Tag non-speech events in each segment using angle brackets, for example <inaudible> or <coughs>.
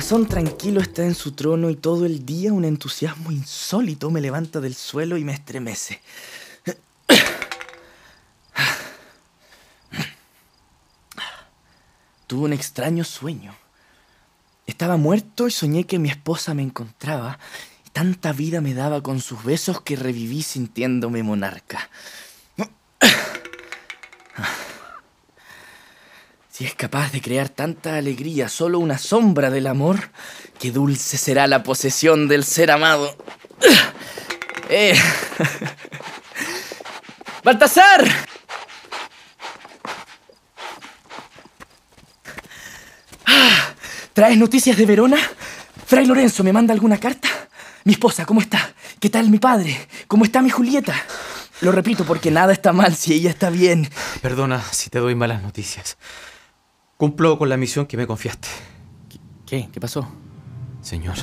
corazón tranquilo está en su trono y todo el día un entusiasmo insólito me levanta del suelo y me estremece. <coughs> Tuve un extraño sueño. Estaba muerto y soñé que mi esposa me encontraba y tanta vida me daba con sus besos que reviví sintiéndome monarca. Si es capaz de crear tanta alegría solo una sombra del amor, qué dulce será la posesión del ser amado. ¡Eh! <laughs> ¡Baltasar! Ah, ¿Traes noticias de Verona? Fray Lorenzo me manda alguna carta. Mi esposa, ¿cómo está? ¿Qué tal mi padre? ¿Cómo está mi Julieta? Lo repito porque nada está mal si ella está bien. Perdona si te doy malas noticias. Cumplo con la misión que me confiaste. ¿Qué? ¿Qué pasó? Señor,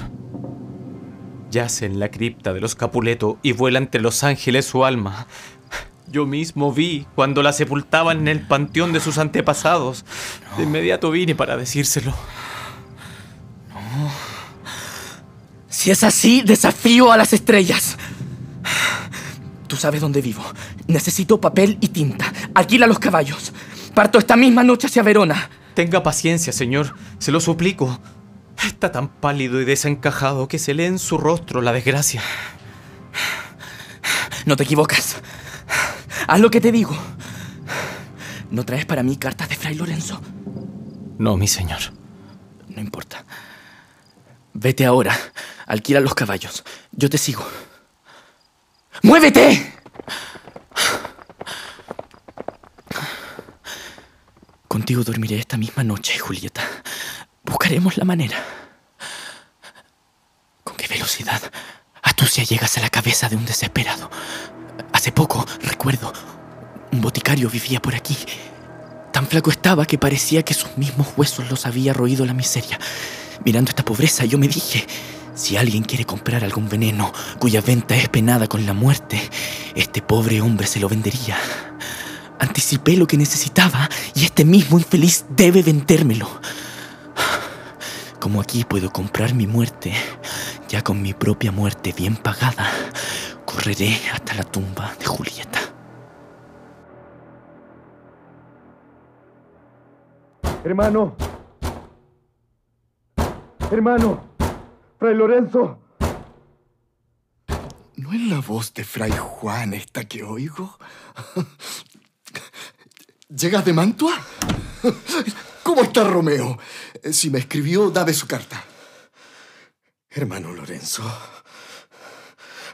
yace en la cripta de los Capuleto y vuela entre los ángeles su alma. Yo mismo vi cuando la sepultaban en el panteón de sus antepasados. De inmediato vine para decírselo. Si es así, desafío a las estrellas. Tú sabes dónde vivo. Necesito papel y tinta. Alquila los caballos. Parto esta misma noche hacia Verona. Tenga paciencia, señor. Se lo suplico. Está tan pálido y desencajado que se lee en su rostro la desgracia. No te equivocas. Haz lo que te digo. ¿No traes para mí cartas de Fray Lorenzo? No, mi señor. No importa. Vete ahora. Alquila los caballos. Yo te sigo. ¡Muévete! Contigo dormiré esta misma noche, Julieta. Buscaremos la manera. ¿Con qué velocidad astucia llegas a la cabeza de un desesperado? Hace poco, recuerdo, un boticario vivía por aquí. Tan flaco estaba que parecía que sus mismos huesos los había roído la miseria. Mirando esta pobreza, yo me dije, si alguien quiere comprar algún veneno cuya venta es penada con la muerte, este pobre hombre se lo vendería. Anticipé lo que necesitaba y este mismo infeliz debe vendérmelo. Como aquí puedo comprar mi muerte, ya con mi propia muerte bien pagada, correré hasta la tumba de Julieta. Hermano. Hermano. Fray Lorenzo. ¿No es la voz de Fray Juan esta que oigo? ¿Llegas de Mantua? <laughs> ¿Cómo está Romeo? Si me escribió, dame su carta. Hermano Lorenzo,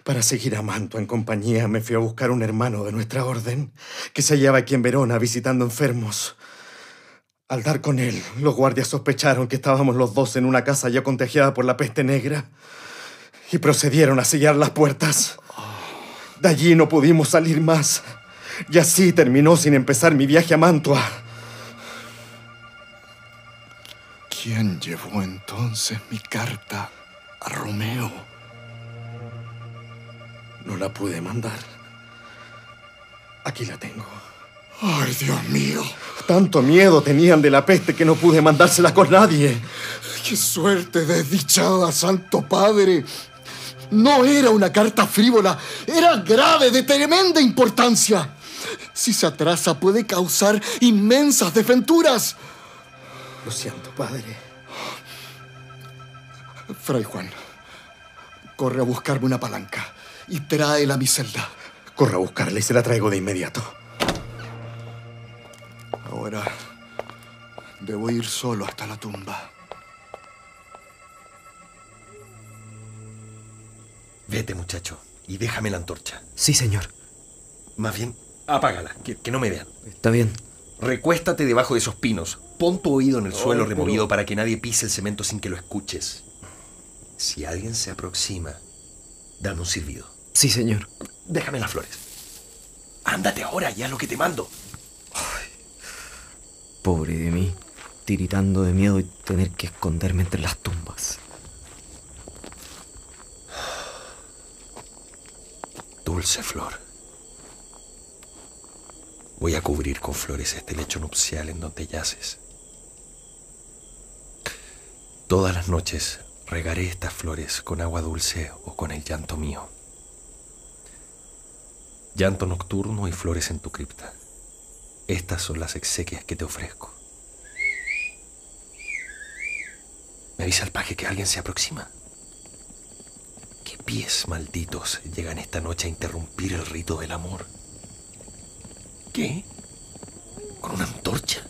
para seguir a Mantua en compañía me fui a buscar un hermano de nuestra orden que se hallaba aquí en Verona visitando enfermos. Al dar con él, los guardias sospecharon que estábamos los dos en una casa ya contagiada por la peste negra y procedieron a sellar las puertas. De allí no pudimos salir más. Y así terminó sin empezar mi viaje a Mantua. ¿Quién llevó entonces mi carta a Romeo? No la pude mandar. Aquí la tengo. ¡Ay, Dios mío! Tanto miedo tenían de la peste que no pude mandársela con nadie. ¡Qué suerte desdichada, Santo Padre! No era una carta frívola, era grave, de tremenda importancia. Si se atrasa puede causar inmensas desventuras. Lo siento, padre. Fray Juan, corre a buscarme una palanca y tráela a mi celda. Corre a buscarla y se la traigo de inmediato. Ahora debo ir solo hasta la tumba. Vete, muchacho, y déjame la antorcha. Sí, señor. Más bien, apágala, que, que no me vean. Está bien. Recuéstate debajo de esos pinos. Pon tu oído en el suelo removido para que nadie pise el cemento sin que lo escuches. Si alguien se aproxima, dame un silbido. Sí, señor. Déjame las flores. Ándate ahora, ya lo que te mando. Pobre de mí, tiritando de miedo y tener que esconderme entre las tumbas. Dulce flor. Voy a cubrir con flores este lecho nupcial en donde yaces. Todas las noches regaré estas flores con agua dulce o con el llanto mío. Llanto nocturno y flores en tu cripta. Estas son las exequias que te ofrezco. Me avisa el paje que alguien se aproxima. ¿Qué pies malditos llegan esta noche a interrumpir el rito del amor? ¿Qué? ¿Con una antorcha?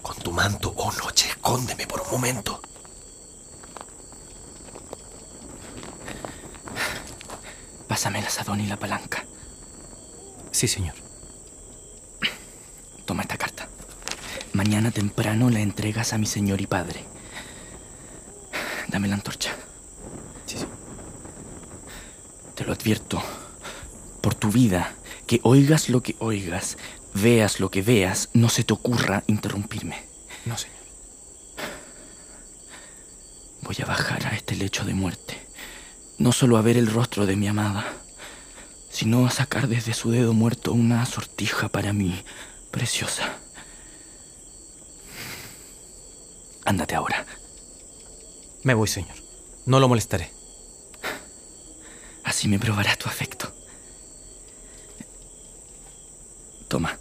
Con tu manto, oh noche, escóndeme por un momento. Pásame el asadón y la palanca. Sí, señor. Toma esta carta. Mañana temprano la entregas a mi señor y padre. Dame la antorcha. Sí, sí. Te lo advierto. Por tu vida, que oigas lo que oigas, veas lo que veas, no se te ocurra interrumpirme. No, señor. Voy a bajar a este lecho de muerte. No solo a ver el rostro de mi amada, sino a sacar desde su dedo muerto una sortija para mí, preciosa. Ándate ahora. Me voy, señor. No lo molestaré. Así me probarás tu afecto. Toma,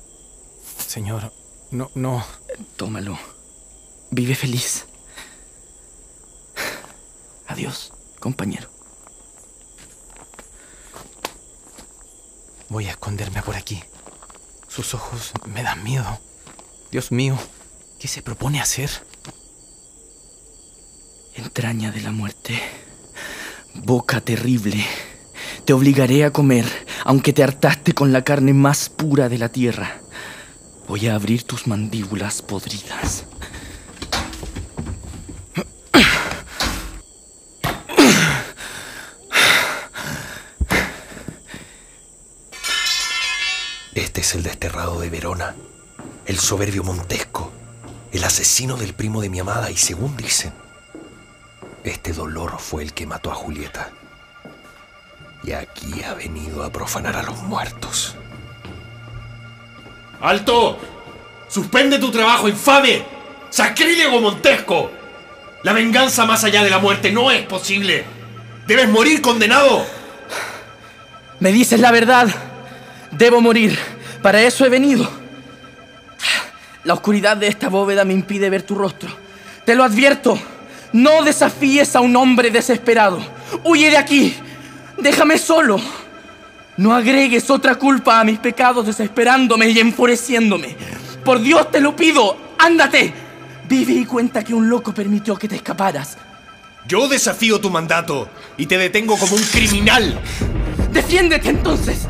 Señor, no, no. tómalo. Vive feliz. Adiós, compañero. Voy a esconderme por aquí. Sus ojos me dan miedo. Dios mío, ¿qué se propone hacer? Entraña de la muerte. Boca terrible. Te obligaré a comer, aunque te hartaste con la carne más pura de la tierra. Voy a abrir tus mandíbulas podridas. Este es el desterrado de Verona, el soberbio Montesco, el asesino del primo de mi amada y según dicen, este dolor fue el que mató a Julieta. Y aquí ha venido a profanar a los muertos. ¡Alto! ¡Suspende tu trabajo, infame! ¡Sacrílego Montesco! La venganza más allá de la muerte no es posible. ¡Debes morir condenado! Me dices la verdad. Debo morir. Para eso he venido. La oscuridad de esta bóveda me impide ver tu rostro. Te lo advierto. No desafíes a un hombre desesperado. Huye de aquí. Déjame solo. No agregues otra culpa a mis pecados desesperándome y enfureciéndome. Por Dios te lo pido. Ándate. Vive y cuenta que un loco permitió que te escaparas. Yo desafío tu mandato y te detengo como un criminal. Defiéndete entonces.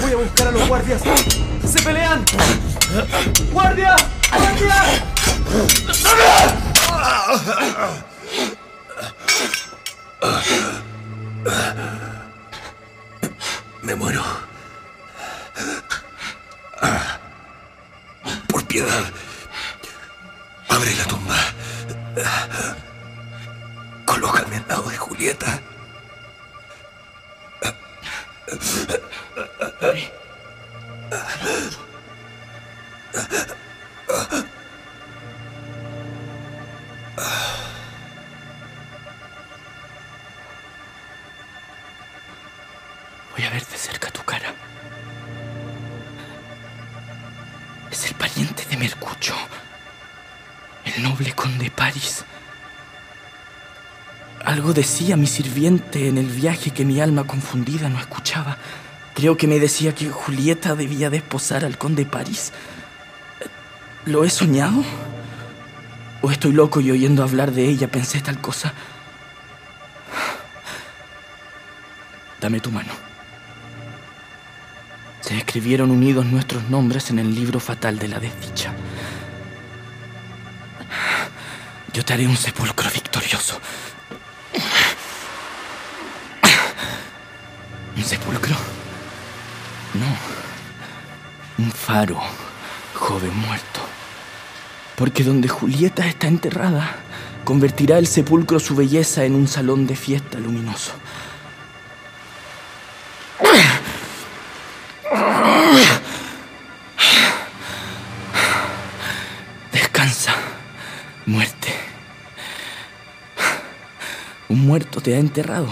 Voy a buscar a los guardias. ¡Se pelean! ¡Guardia! ¡Guardia! Me muero. Por piedad. Abre la tumba. Colócame al lado de Julieta. Conde París. Algo decía mi sirviente en el viaje que mi alma confundida no escuchaba. Creo que me decía que Julieta debía desposar al conde París. ¿Lo he soñado? ¿O estoy loco y oyendo hablar de ella pensé tal cosa? Dame tu mano. Se escribieron unidos nuestros nombres en el libro fatal de la desdicha. Yo te haré un sepulcro victorioso. ¿Un sepulcro? No. Un faro, joven muerto. Porque donde Julieta está enterrada, convertirá el sepulcro su belleza en un salón de fiesta luminoso. Ha enterrado.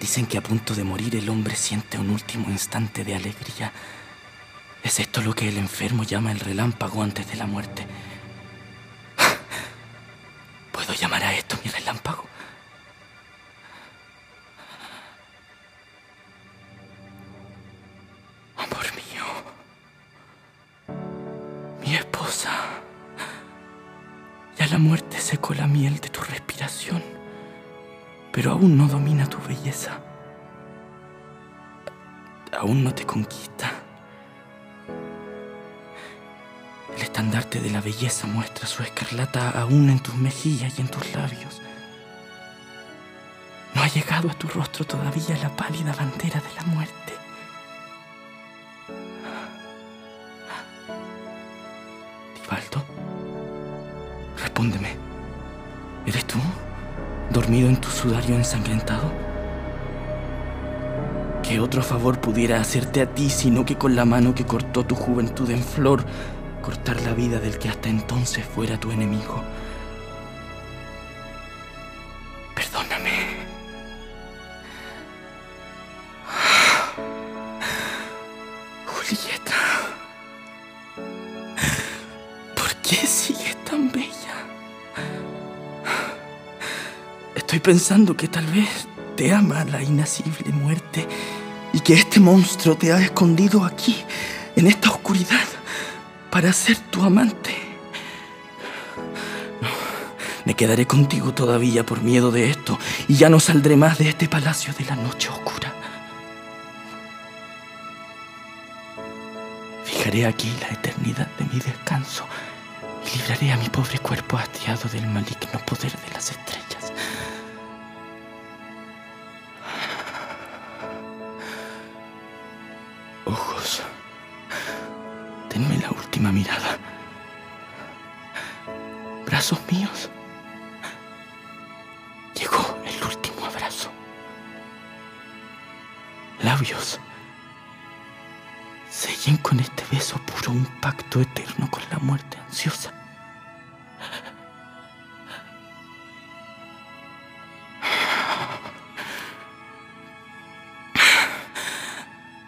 Dicen que a punto de morir el hombre siente un último instante de alegría. ¿Es esto lo que el enfermo llama el relámpago antes de la muerte? ¿Puedo llamar a esto la muerte secó la miel de tu respiración, pero aún no domina tu belleza. Aún no te conquista. El estandarte de la belleza muestra su escarlata aún en tus mejillas y en tus labios. No ha llegado a tu rostro todavía la pálida bandera de la muerte. ¿Dormido en tu sudario ensangrentado? ¿Qué otro favor pudiera hacerte a ti sino que con la mano que cortó tu juventud en flor, cortar la vida del que hasta entonces fuera tu enemigo? Pensando que tal vez te ama la inacible muerte y que este monstruo te ha escondido aquí, en esta oscuridad, para ser tu amante. No, me quedaré contigo todavía por miedo de esto y ya no saldré más de este palacio de la noche oscura. Fijaré aquí la eternidad de mi descanso y libraré a mi pobre cuerpo hastiado del maligno poder de las estrellas. Denme la última mirada. Brazos míos. Llegó el último abrazo. Labios. Sellen con este beso puro un pacto eterno con la muerte ansiosa.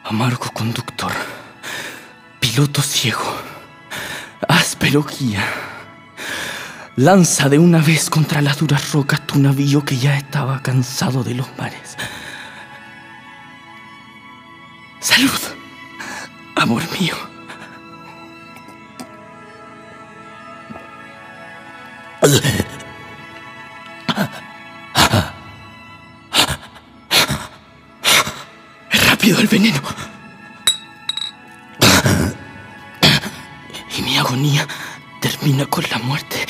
Amargo conductor, piloto ciego, áspero guía. Lanza de una vez contra las duras rocas tu navío que ya estaba cansado de los mares. Salud, amor mío. Rápido el veneno. vino con la muerte.